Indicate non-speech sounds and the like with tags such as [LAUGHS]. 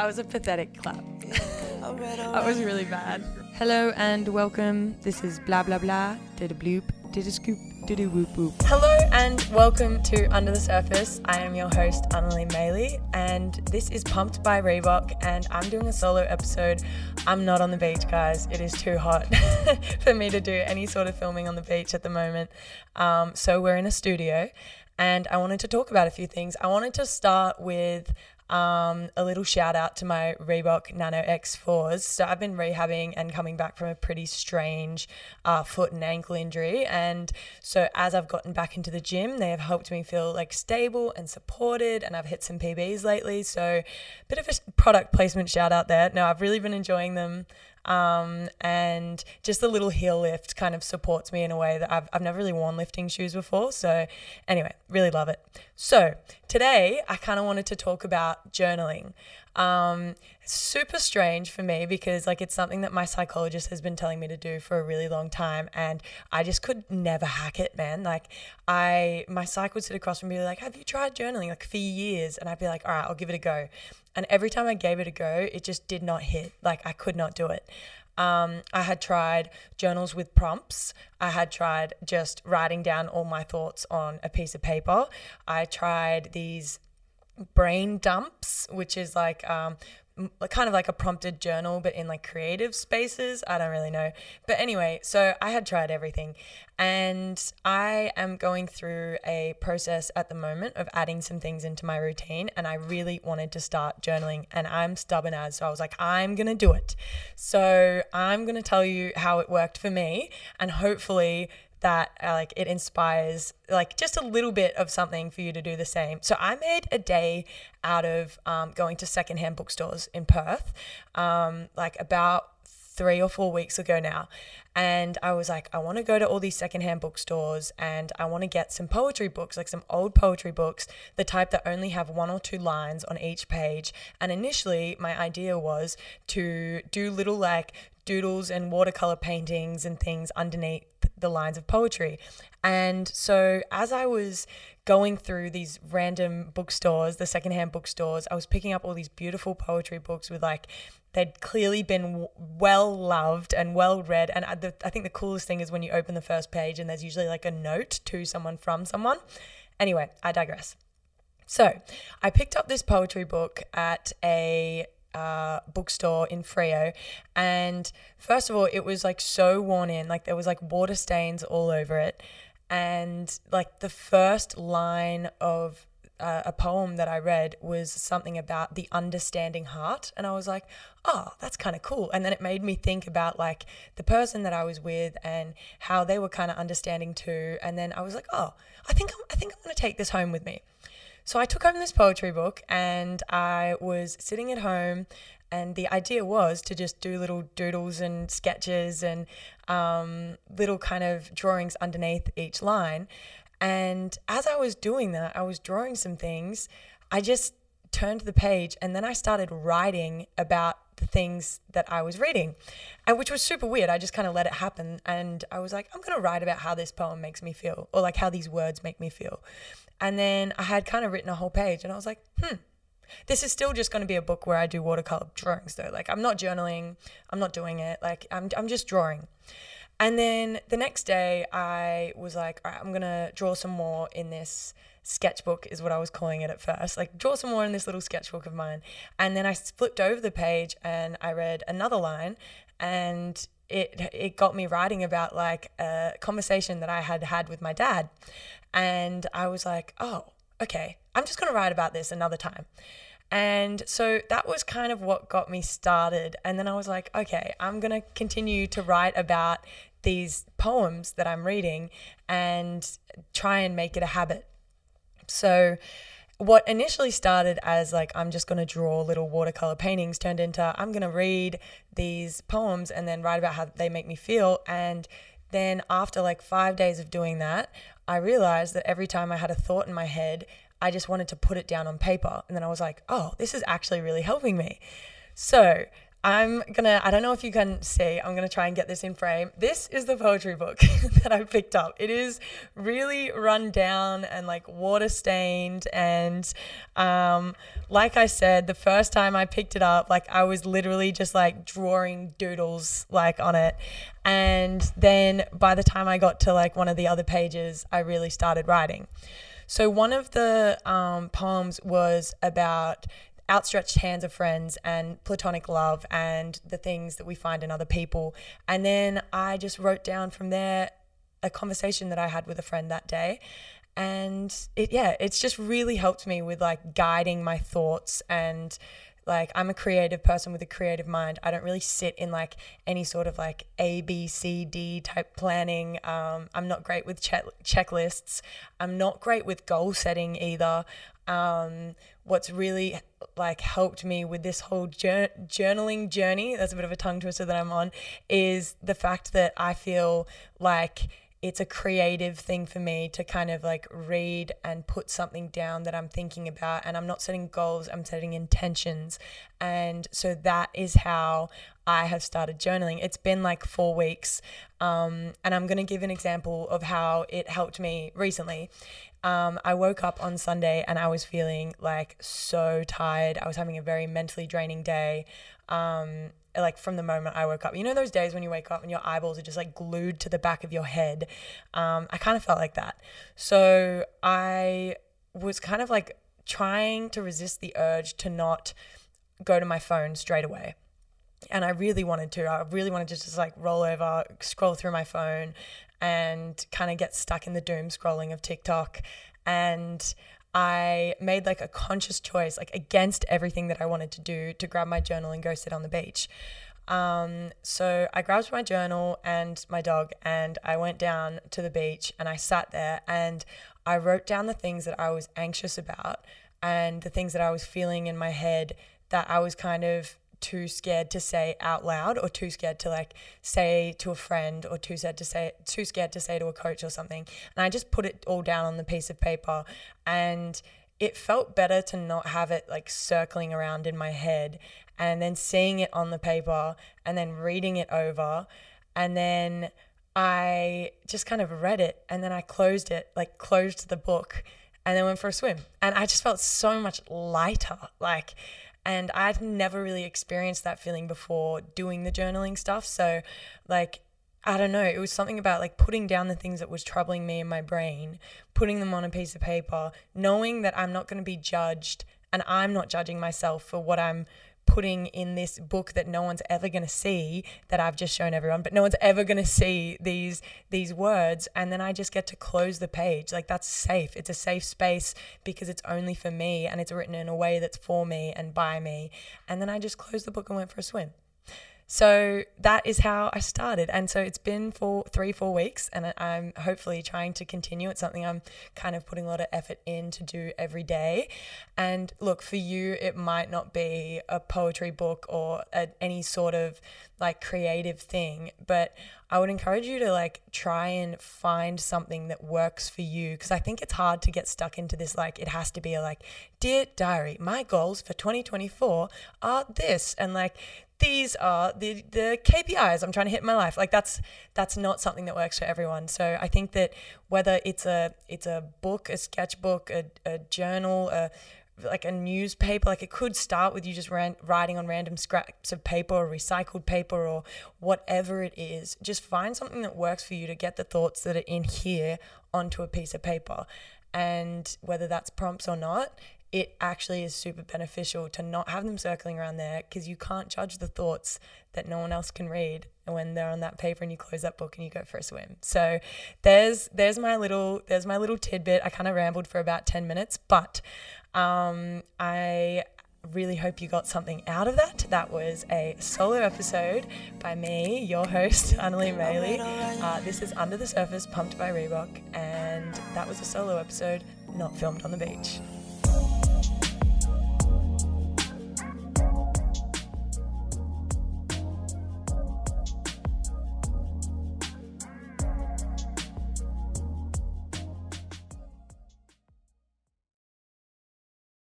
That was a pathetic clap. [LAUGHS] that was really bad. Hello and welcome. This is blah blah blah. Did a bloop. Did a scoop. Did a whoop whoop. Hello and welcome to Under the Surface. I am your host Anneli Maley, and this is Pumped by Reebok. And I'm doing a solo episode. I'm not on the beach, guys. It is too hot [LAUGHS] for me to do any sort of filming on the beach at the moment. Um, so we're in a studio, and I wanted to talk about a few things. I wanted to start with um, a little shout out to my Reebok Nano X4s. So I've been rehabbing and coming back from a pretty strange uh, foot and ankle injury. And so as I've gotten back into the gym, they have helped me feel like stable and supported. And I've hit some PBs lately. So a bit of a product placement shout out there. No, I've really been enjoying them. Um, and just the little heel lift kind of supports me in a way that I've, I've never really worn lifting shoes before. So, anyway, really love it. So, today I kind of wanted to talk about journaling. Um, super strange for me because like it's something that my psychologist has been telling me to do for a really long time and I just could never hack it, man. Like I my psych would sit across from me like, Have you tried journaling like for years? And I'd be like, All right, I'll give it a go. And every time I gave it a go, it just did not hit. Like I could not do it. Um, I had tried journals with prompts. I had tried just writing down all my thoughts on a piece of paper. I tried these brain dumps, which is like um, kind of like a prompted journal, but in like creative spaces. I don't really know. But anyway, so I had tried everything. And I am going through a process at the moment of adding some things into my routine. And I really wanted to start journaling. And I'm stubborn as. So I was like, I'm going to do it. So I'm going to tell you how it worked for me. And hopefully, that uh, like it inspires like just a little bit of something for you to do the same. So I made a day out of um, going to secondhand bookstores in Perth, um, like about three or four weeks ago now. And I was like, I want to go to all these secondhand bookstores and I want to get some poetry books, like some old poetry books, the type that only have one or two lines on each page. And initially, my idea was to do little like doodles and watercolor paintings and things underneath the lines of poetry. And so as I was going through these random bookstores, the secondhand bookstores, I was picking up all these beautiful poetry books with like they'd clearly been well loved and well read. And I, the, I think the coolest thing is when you open the first page and there's usually like a note to someone from someone. Anyway, I digress. So I picked up this poetry book at a uh, bookstore in Freo. And first of all, it was like so worn in, like there was like water stains all over it. And like the first line of uh, a poem that I read was something about the understanding heart. And I was like, oh, that's kind of cool. And then it made me think about like the person that I was with and how they were kind of understanding too. And then I was like, oh, I think I'm, I think I'm going to take this home with me. So I took home this poetry book and I was sitting at home and the idea was to just do little doodles and sketches and um, little kind of drawings underneath each line. And as I was doing that, I was drawing some things. I just turned the page and then I started writing about the things that I was reading, and which was super weird. I just kind of let it happen, and I was like, I'm gonna write about how this poem makes me feel, or like how these words make me feel. And then I had kind of written a whole page and I was like, hmm, this is still just going to be a book where I do watercolor drawings though. Like I'm not journaling, I'm not doing it. Like I'm, I'm just drawing. And then the next day I was like, all right, I'm going to draw some more in this sketchbook is what I was calling it at first. Like draw some more in this little sketchbook of mine. And then I flipped over the page and I read another line and it it got me writing about like a conversation that I had had with my dad. And I was like, oh, okay, I'm just going to write about this another time. And so that was kind of what got me started. And then I was like, okay, I'm going to continue to write about these poems that I'm reading and try and make it a habit. So, what initially started as like I'm just going to draw little watercolor paintings turned into I'm going to read these poems and then write about how they make me feel. And then after like five days of doing that, I realized that every time I had a thought in my head, I just wanted to put it down on paper. And then I was like, oh, this is actually really helping me. So I'm gonna, I don't know if you can see, I'm gonna try and get this in frame. This is the poetry book [LAUGHS] that I picked up. It is really run down and like water stained. And um, like I said, the first time I picked it up, like I was literally just like drawing doodles like on it. And then by the time I got to like one of the other pages, I really started writing. So one of the um, poems was about outstretched hands of friends and platonic love and the things that we find in other people. And then I just wrote down from there a conversation that I had with a friend that day. And it, yeah, it's just really helped me with like guiding my thoughts and like I'm a creative person with a creative mind. I don't really sit in like any sort of like A, B, C, D type planning. Um, I'm not great with check- checklists. I'm not great with goal setting either. Um, what's really like helped me with this whole jur- journaling journey that's a bit of a tongue twister that i'm on is the fact that i feel like it's a creative thing for me to kind of like read and put something down that I'm thinking about. And I'm not setting goals, I'm setting intentions. And so that is how I have started journaling. It's been like four weeks. Um, and I'm going to give an example of how it helped me recently. Um, I woke up on Sunday and I was feeling like so tired. I was having a very mentally draining day. Um, like from the moment I woke up. You know those days when you wake up and your eyeballs are just like glued to the back of your head. Um, I kind of felt like that. So I was kind of like trying to resist the urge to not go to my phone straight away. And I really wanted to. I really wanted to just like roll over, scroll through my phone, and kind of get stuck in the doom scrolling of TikTok. And I made like a conscious choice, like against everything that I wanted to do, to grab my journal and go sit on the beach. Um, so I grabbed my journal and my dog, and I went down to the beach and I sat there and I wrote down the things that I was anxious about and the things that I was feeling in my head that I was kind of too scared to say out loud or too scared to like say to a friend or too scared to say too scared to say to a coach or something. And i just put it all down on the piece of paper. And it felt better to not have it like circling around in my head and then seeing it on the paper and then reading it over. And then i just kind of read it and then i closed it like closed the book and then went for a swim. And i just felt so much lighter. Like and I'd never really experienced that feeling before doing the journaling stuff. So, like, I don't know, it was something about like putting down the things that was troubling me in my brain, putting them on a piece of paper, knowing that I'm not going to be judged and I'm not judging myself for what I'm putting in this book that no one's ever going to see that I've just shown everyone but no one's ever going to see these these words. And then I just get to close the page. Like that's safe. It's a safe space because it's only for me and it's written in a way that's for me and by me. And then I just closed the book and went for a swim so that is how I started. And so it's been for three, four weeks, and I'm hopefully trying to continue. It's something I'm kind of putting a lot of effort in to do every day. And look, for you, it might not be a poetry book or a, any sort of like creative thing, but I would encourage you to like try and find something that works for you because I think it's hard to get stuck into this like it has to be a like dear diary my goals for 2024 are this and like these are the the KPIs I'm trying to hit in my life. Like that's that's not something that works for everyone. So I think that whether it's a it's a book, a sketchbook, a, a journal, a like a newspaper, like it could start with you just ran, writing on random scraps of paper or recycled paper or whatever it is. Just find something that works for you to get the thoughts that are in here onto a piece of paper. And whether that's prompts or not, it actually is super beneficial to not have them circling around there because you can't judge the thoughts that no one else can read when they're on that paper and you close that book and you go for a swim. So there's there's my little there's my little tidbit. I kind of rambled for about 10 minutes, but um, I really hope you got something out of that. That was a solo episode by me, your host, [LAUGHS] Anneli Maley. Uh, this is Under the Surface, pumped by Reebok, and that was a solo episode, not filmed on the beach.